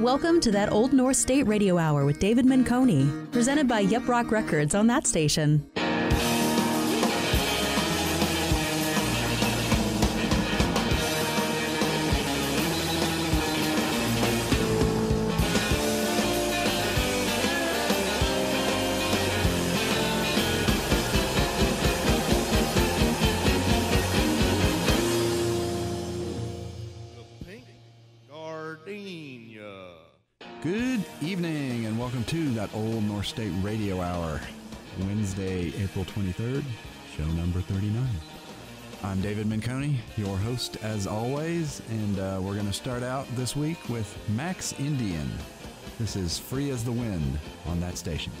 Welcome to that Old North State Radio Hour with David Menconi, presented by Yep Rock Records on that station. State Radio Hour, Wednesday, April 23rd, show number 39. I'm David Menconi, your host as always, and uh, we're going to start out this week with Max Indian. This is Free as the Wind on that station.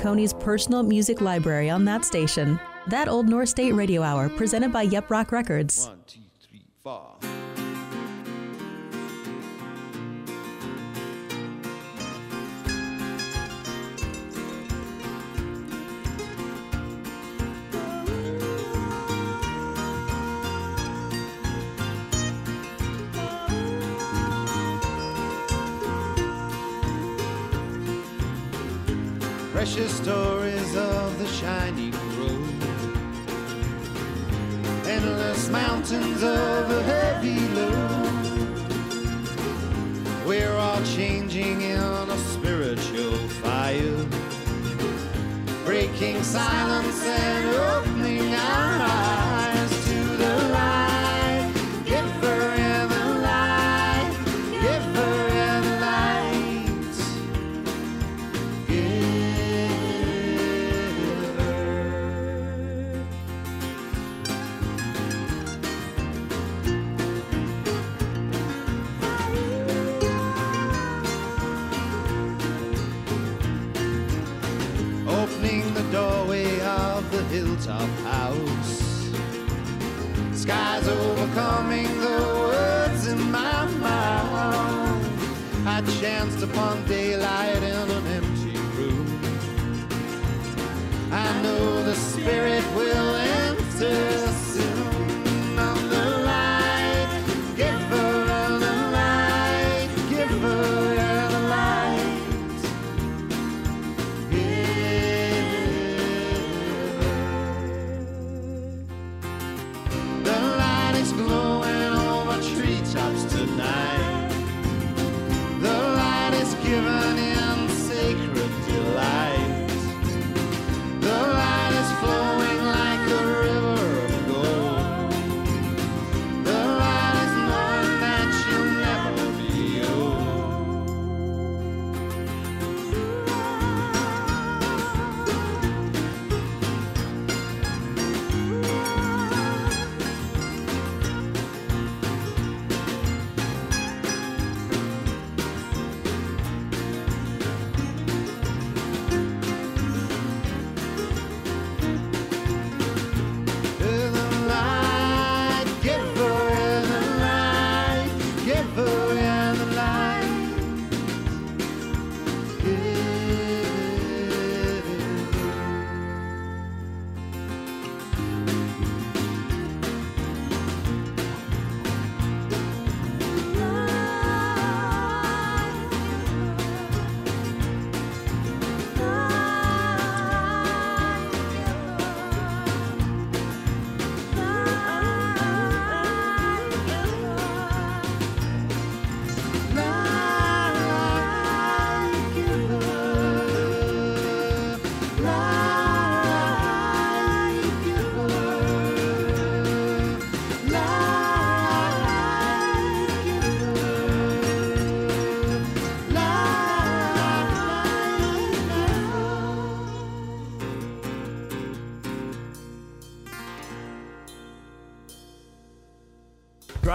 Coney's personal music library on that station. That Old North State Radio Hour, presented by Yep Rock Records. One.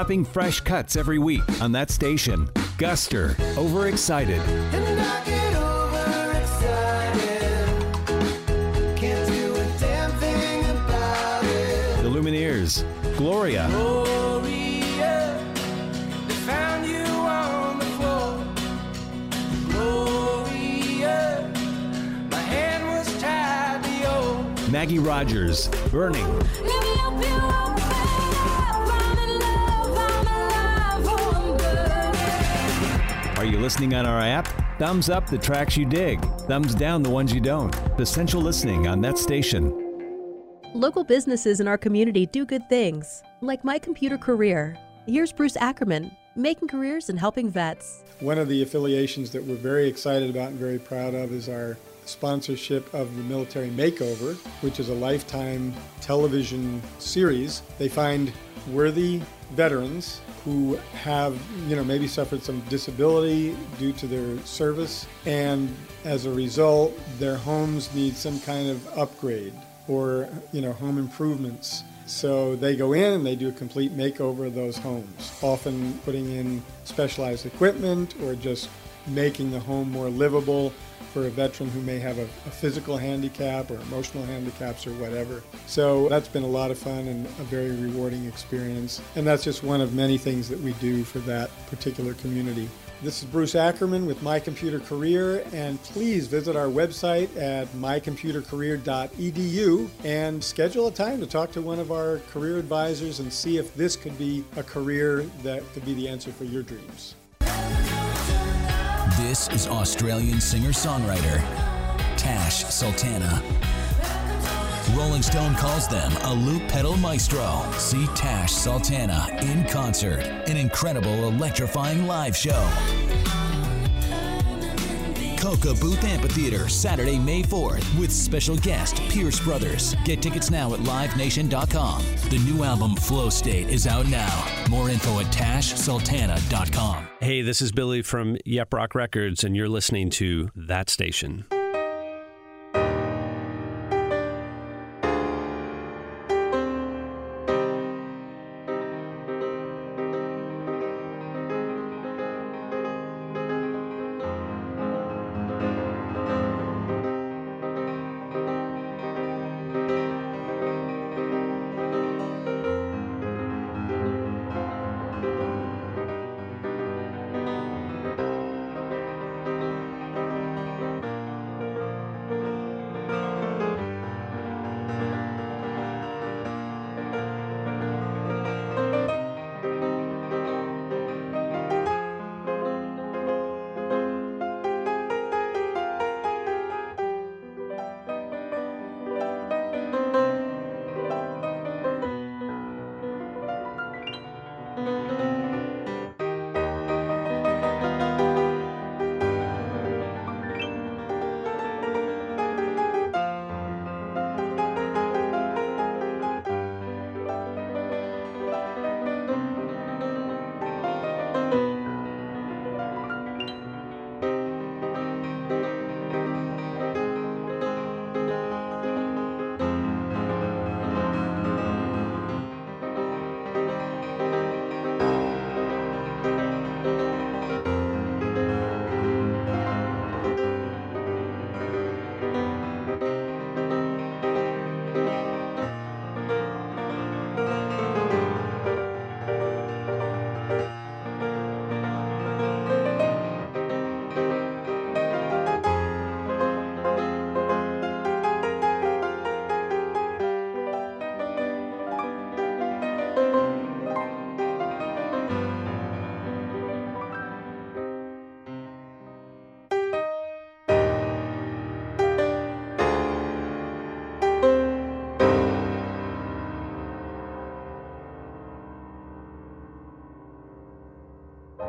Dropping fresh cuts every week on that station. Guster, overexcited. And I get overexcited. Can't do a damn thing about it. The Lumineers, Gloria, Gloria, they found you on the floor. Gloria, my hand was tied to yours. Maggie Rogers, Burning, listening on our app? Thumbs up the tracks you dig, thumbs down the ones you don't. Essential listening on that station. Local businesses in our community do good things, like My Computer Career. Here's Bruce Ackerman, making careers and helping vets. One of the affiliations that we're very excited about and very proud of is our sponsorship of the Military Makeover, which is a lifetime television series. They find worthy veterans who have, you know, maybe suffered some disability due to their service, and as a result, their homes need some kind of upgrade or, you know, home improvements. So they go in and they do a complete makeover of those homes, often putting in specialized equipment or just making the home more livable for a veteran who may have a, a physical handicap or emotional handicaps or whatever. So that's been a lot of fun and a very rewarding experience. And that's just one of many things that we do for that particular community. This is Bruce Ackerman with My Computer Career, and please visit our website at mycomputercareer.edu and schedule a time to talk to one of our career advisors and see if this could be a career that could be the answer for your dreams. This is Australian singer songwriter Tash Sultana. Rolling Stone calls them a loop pedal maestro. See Tash Sultana in concert, an incredible electrifying live show. Koka Booth Amphitheater, Saturday, May 4th, with special guest Pierce Brothers. Get tickets now at livenation.com. The new album Flow State is out now. More info at tashsultana.com. Hey, this is Billy from Yep Rock Records, and you're listening to That Station.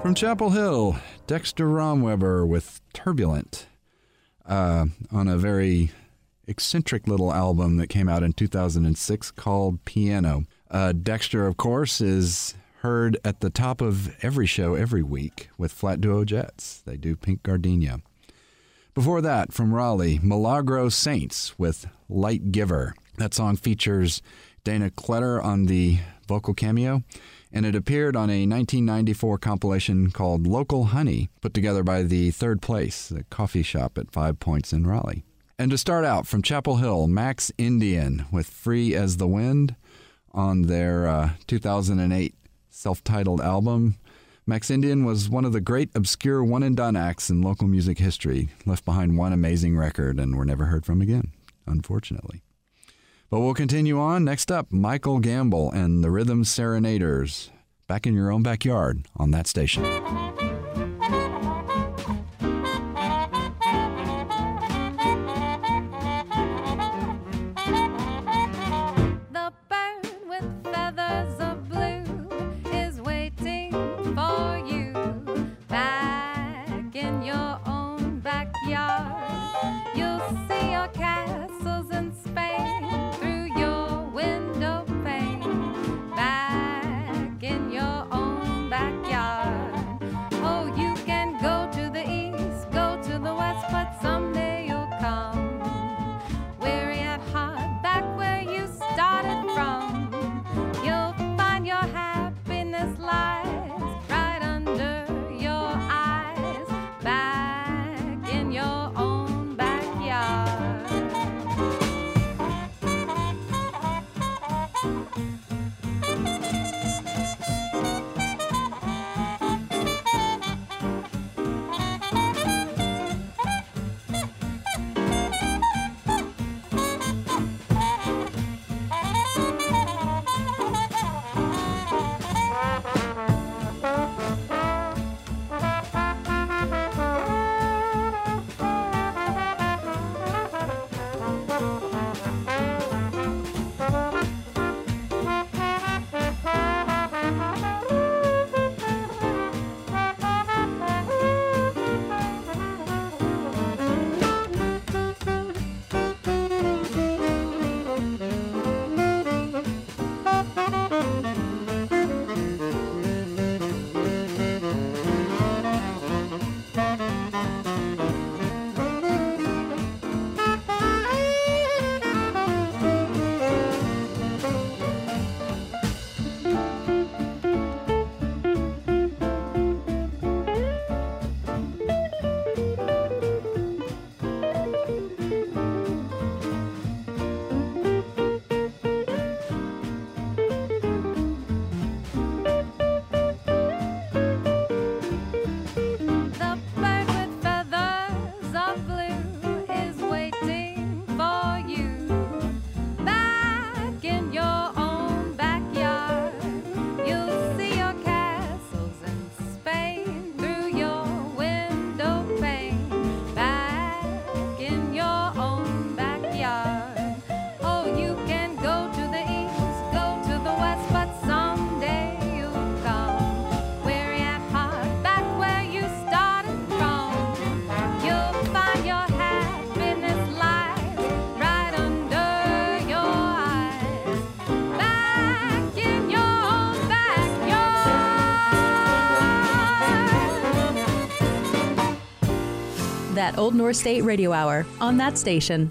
From Chapel Hill, Dexter Romweber with Turbulent uh, on a very eccentric little album that came out in 2006 called Piano. Uh, Dexter, of course, is heard at the top of every show every week with Flat Duo Jets. They do Pink Gardenia. Before that, from Raleigh, Milagro Saints with Light Giver. That song features Dana Kletter on the vocal cameo, and it appeared on a 1994 compilation called Local Honey, put together by the Third Place, the coffee shop at Five Points in Raleigh. And to start out, from Chapel Hill, Max Indian with Free as the Wind on their uh, 2008 self titled album. Max Indian was one of the great obscure one and done acts in local music history, left behind one amazing record and were never heard from again, unfortunately. But we'll continue on. Next up, Michael Gamble and the Rhythm Serenaders, back in your own backyard on that station. That Old North State Radio Hour on that station.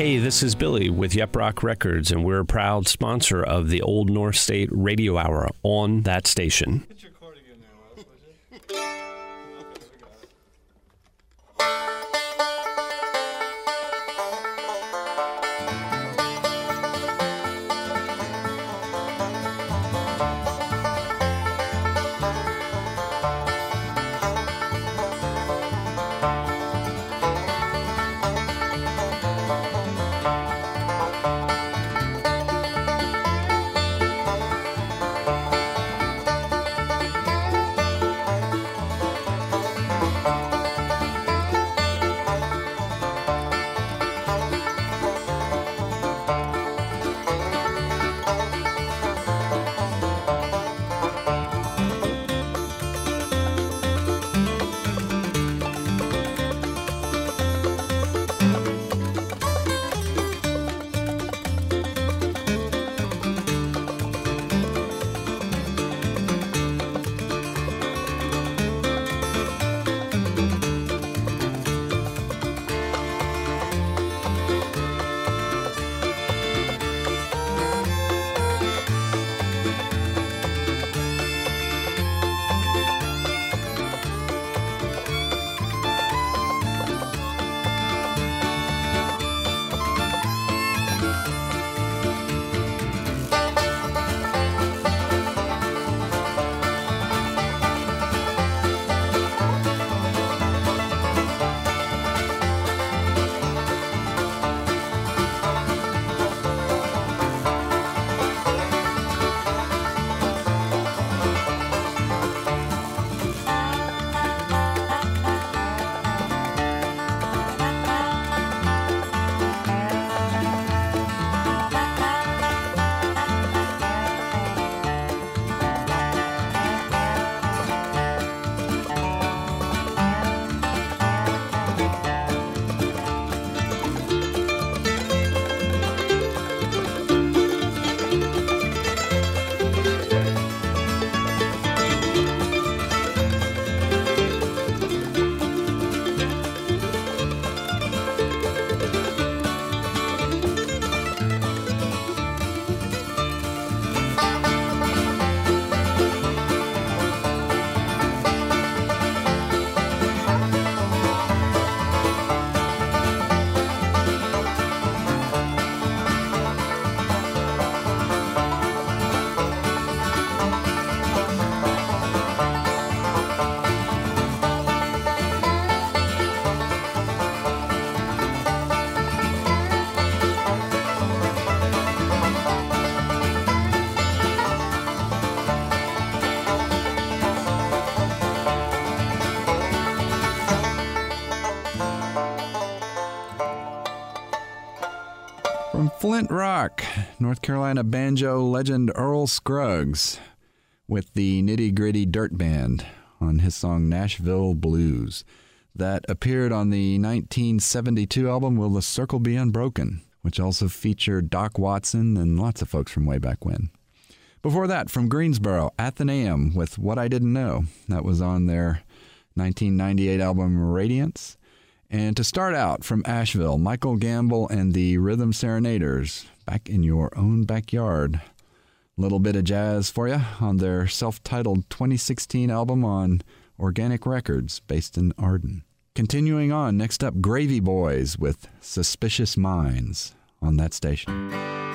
Hey, this is Billy with Yep Rock Records, and we're a proud sponsor of the Old North State Radio Hour on that station. Flint Rock, North Carolina banjo legend Earl Scruggs with the Nitty Gritty Dirt Band on his song Nashville Blues that appeared on the 1972 album Will the Circle Be Unbroken, which also featured Doc Watson and lots of folks from way back when. Before that, from Greensboro, Athenaeum with What I Didn't Know. That was on their 1998 album Radiance. And to start out from Asheville, Michael Gamble and the Rhythm Serenaders, back in your own backyard. Little bit of jazz for you on their self titled 2016 album on Organic Records, based in Arden. Continuing on, next up, Gravy Boys with Suspicious Minds on that station.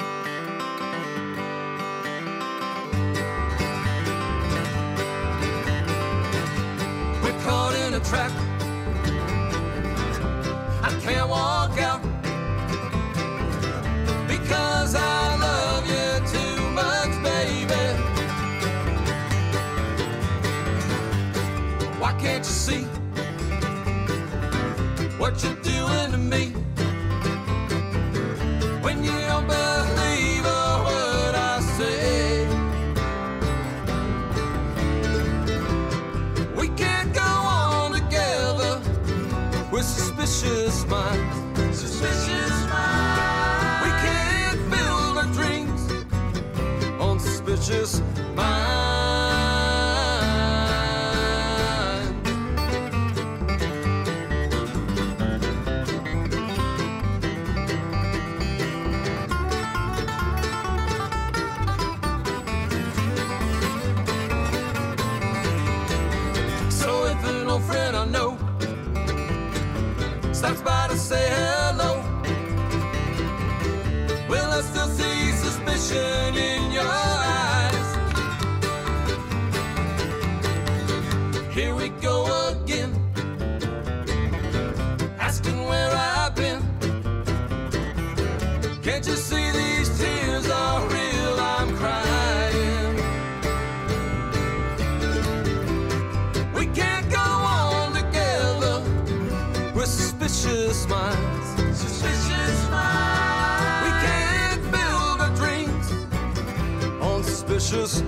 conscious mind. So if an old friend I know stops by to say hello, will I still see suspicion in your eyes? just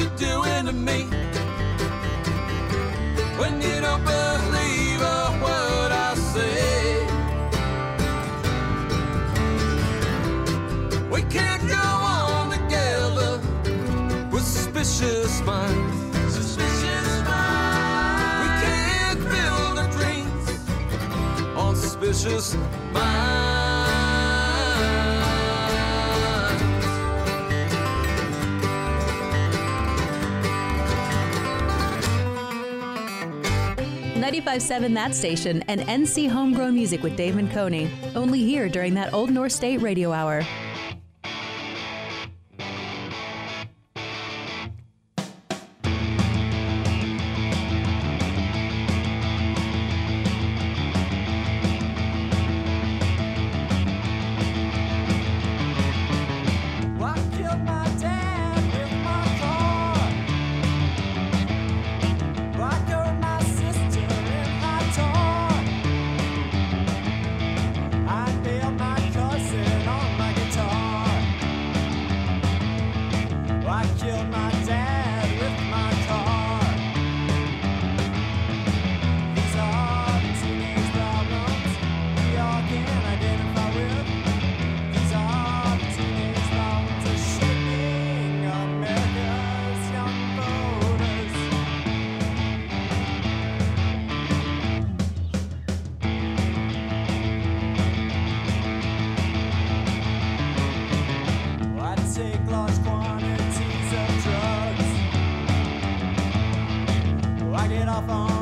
you're doing to me. When you don't believe a word I say. We can't go on together with suspicious minds. suspicious minds. 1057 That Station and NC Homegrown Music with Dave Menconi. Only here during that Old North State Radio Hour. myself on.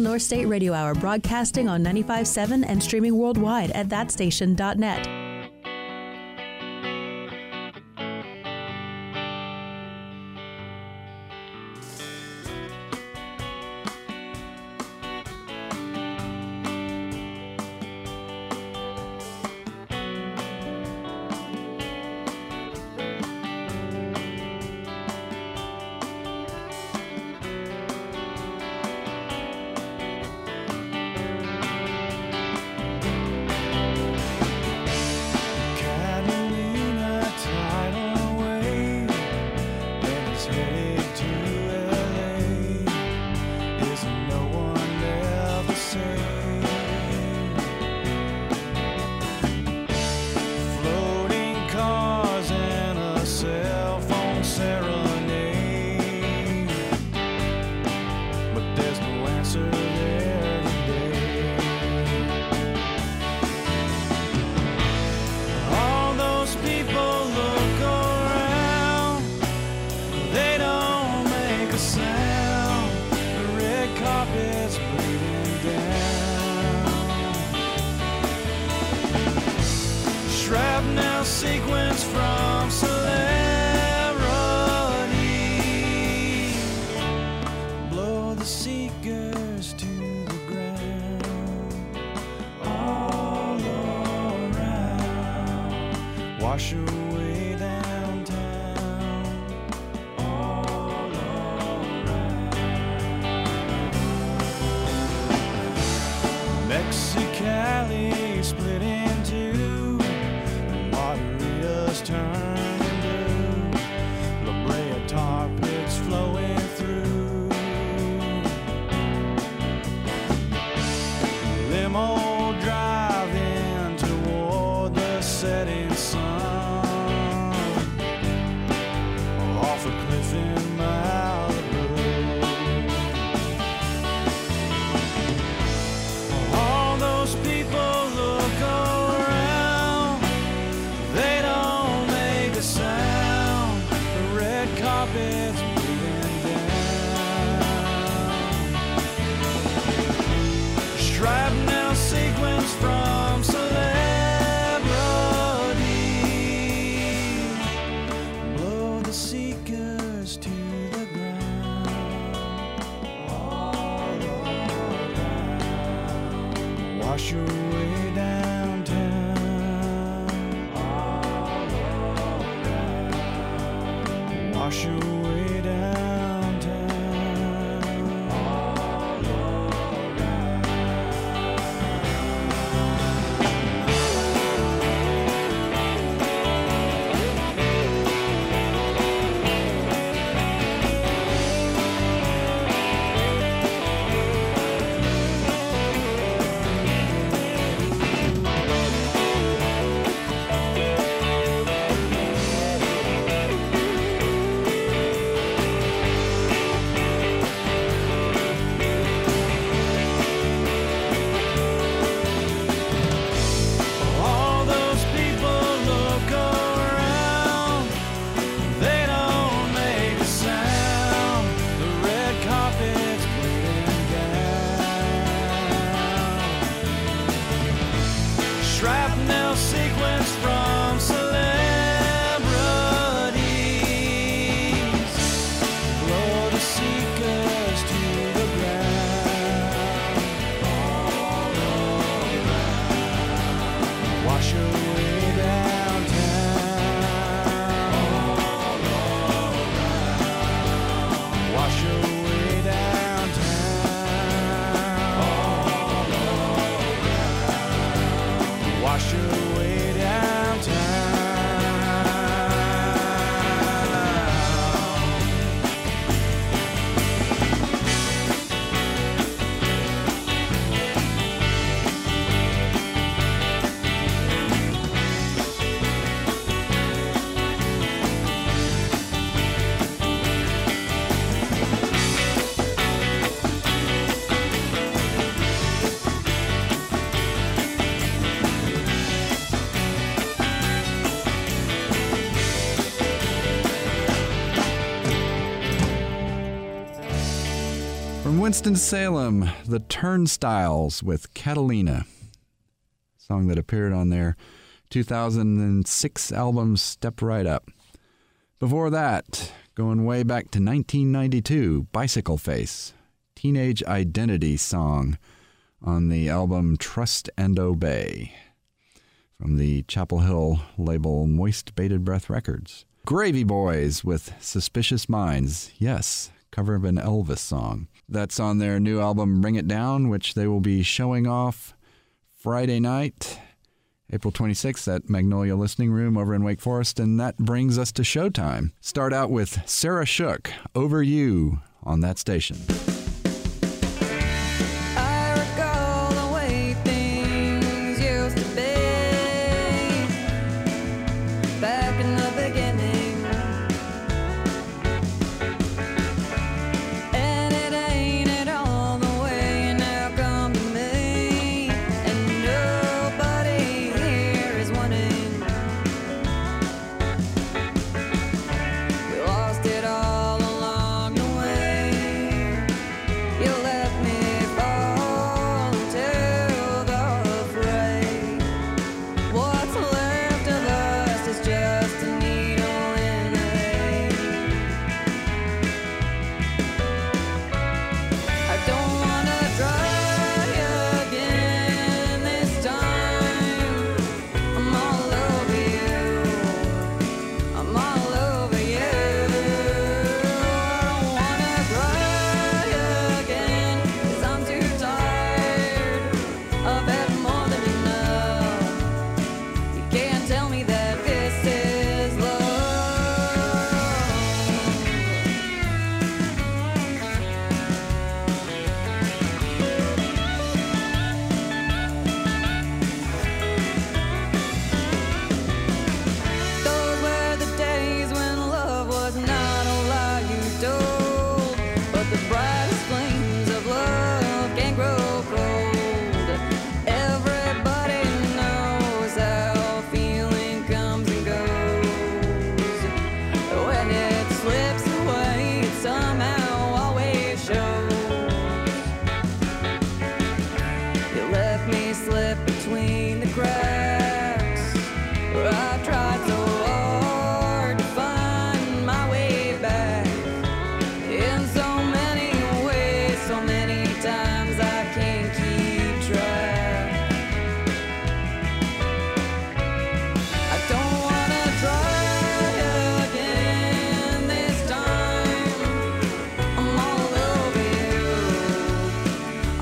North State Radio Hour, broadcasting on 95.7 and streaming worldwide at thatstation.net. sequence from celebrity. Blow the seekers to the ground, all around. Wash away. Winston-Salem, the Turnstiles with Catalina, song that appeared on their 2006 album Step Right Up. Before that, going way back to 1992, Bicycle Face, Teenage Identity song on the album Trust and Obey from the Chapel Hill label Moist Bated Breath Records. Gravy Boys with Suspicious Minds. Yes, cover of an Elvis song. That's on their new album Bring It Down, which they will be showing off Friday night, April 26th at Magnolia Listening Room over in Wake Forest. And that brings us to showtime. Start out with Sarah Shook, Over You, on that station.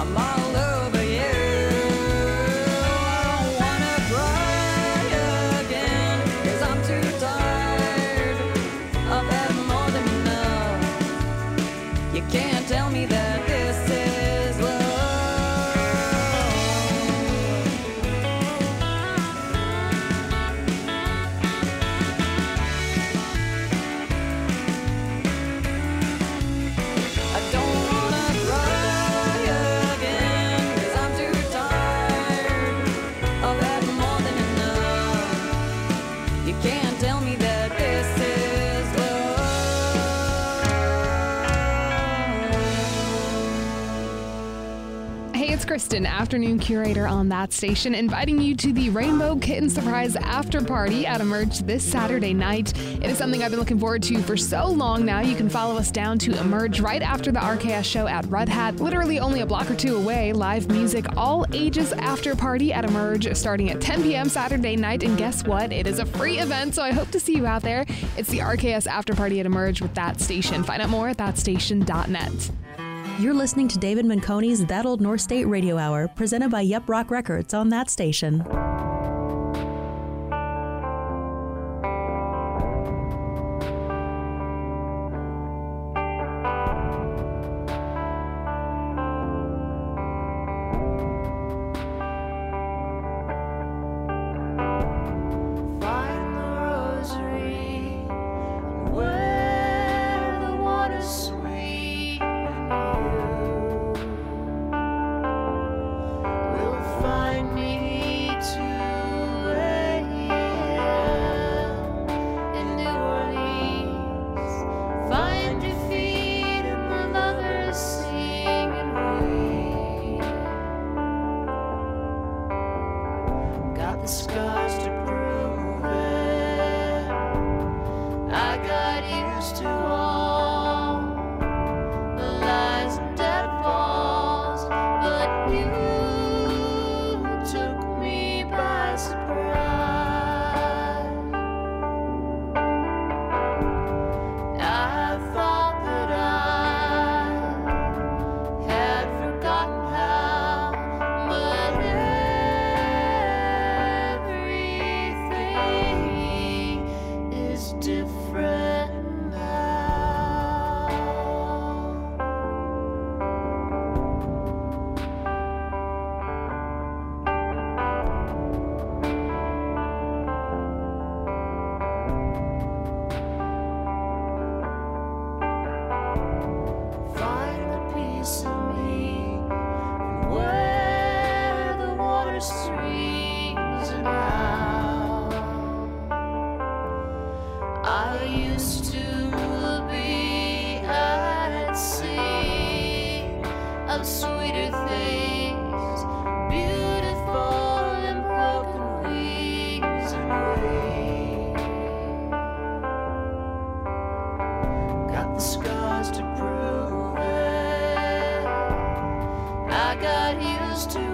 I'm Kristen, afternoon curator on that station, inviting you to the Rainbow Kitten Surprise After Party at Imurj this Saturday night. It is something I've been looking forward to for so long now. You can follow us down to Imurj right after the RKS show at Red Hat, literally only a block or two away. Live music, all ages after party at Imurj, starting at 10 p.m. Saturday night. And guess what? It is a free event, so I hope to see you out there. It's the RKS After Party at Imurj with that station. Find out more at thatstation.net. You're listening to David Menconi's That Old North State Radio Hour, presented by Yep Roc Records on that station. to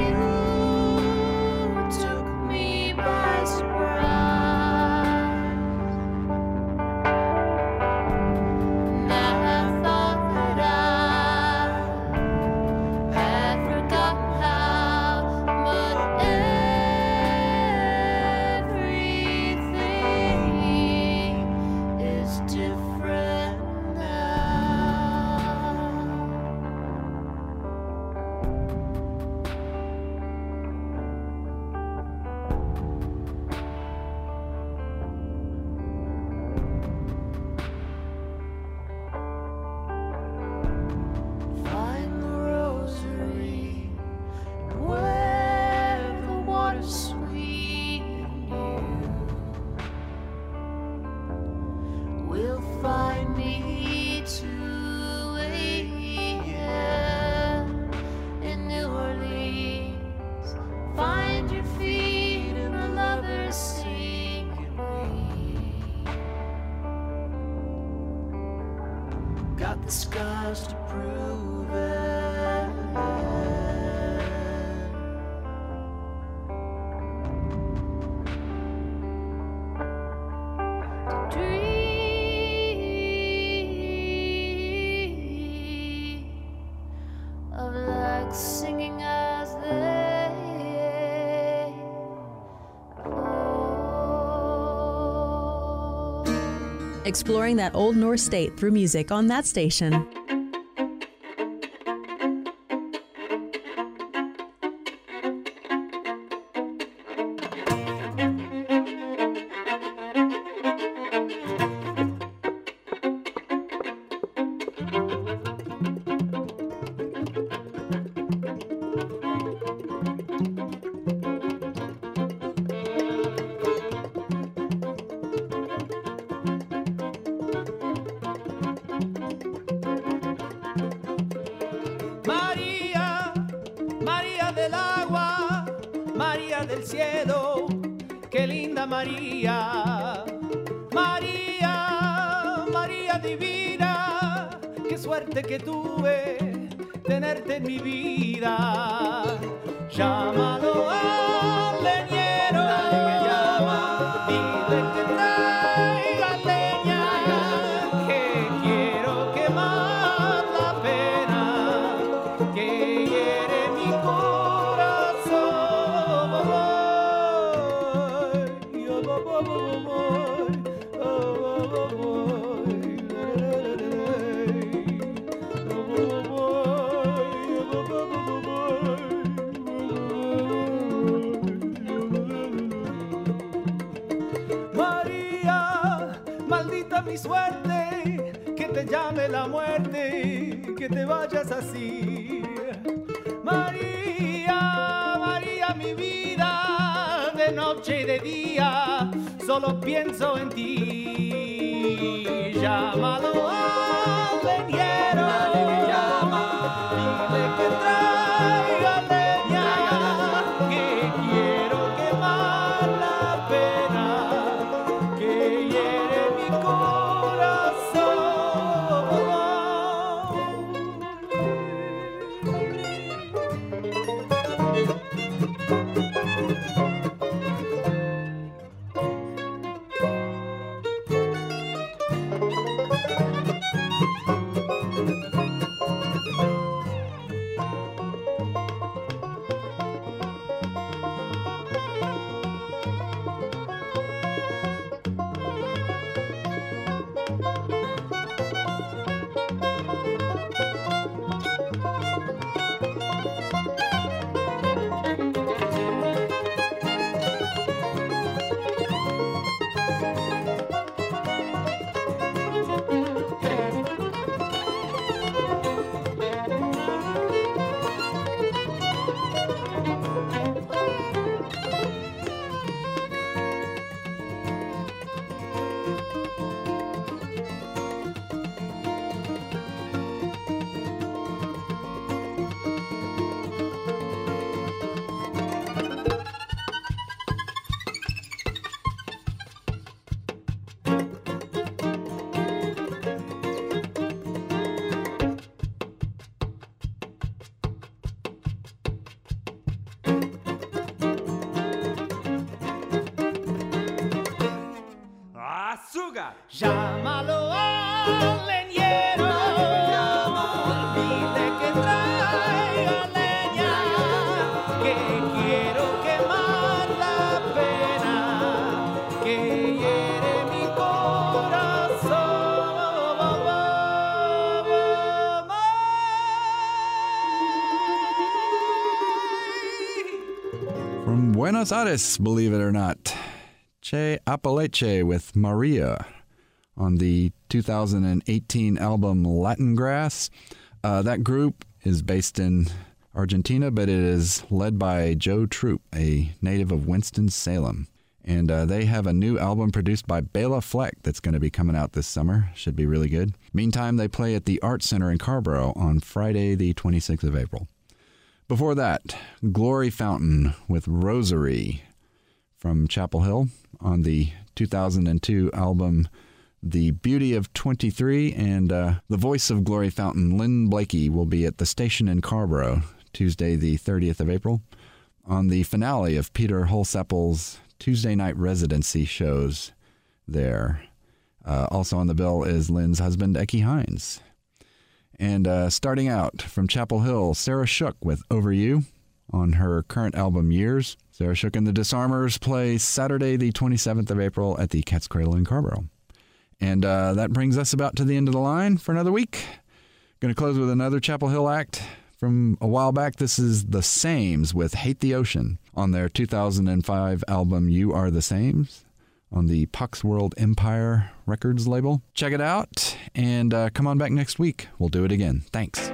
you. exploring that Old North state through music on that station. Solo pienso en ti. Llámalo al Llámalo al leñero. Dile que traiga leña. Que quiero quemar la pena que hiere mi corazón. From Buenos Aires, believe it or not, Che Apalache with Maria on the 2018 album Latin Grass. Uh, that group is based in Argentina, but it is led by Joe Troop, a native of Winston-Salem. And uh, they have a new album produced by Bela Fleck that's going to be coming out this summer. Should be really good. Meantime, they play at the Art Center in Carrboro on Friday, the 26th of April. Before that, Glory Fountain with Rosary from Chapel Hill on the 2002 album The Beauty of 23. And uh, the voice of Glory Fountain, Lynn Blakey, will be at the station in Carrboro Tuesday, the 30th of April, on the finale of Peter Holsapple's Tuesday night residency shows there. Uh, also on the bill is Lynn's husband, Ecki Heins. And uh, starting out from Chapel Hill, Sarah Shook with Over You on her current album Years. Sarah Shook and the Disarmers play Saturday, the 27th of April at the Cat's Cradle in Carrboro. And uh, that brings us about to the end of the line for another week. Going to close with another Chapel Hill act from a while back. This is The Sames with Hate the Ocean on their 2005 album You Are the Sames on the Pox World Empire Records label. Check it out and uh, come on back next week. We'll do it again. Thanks.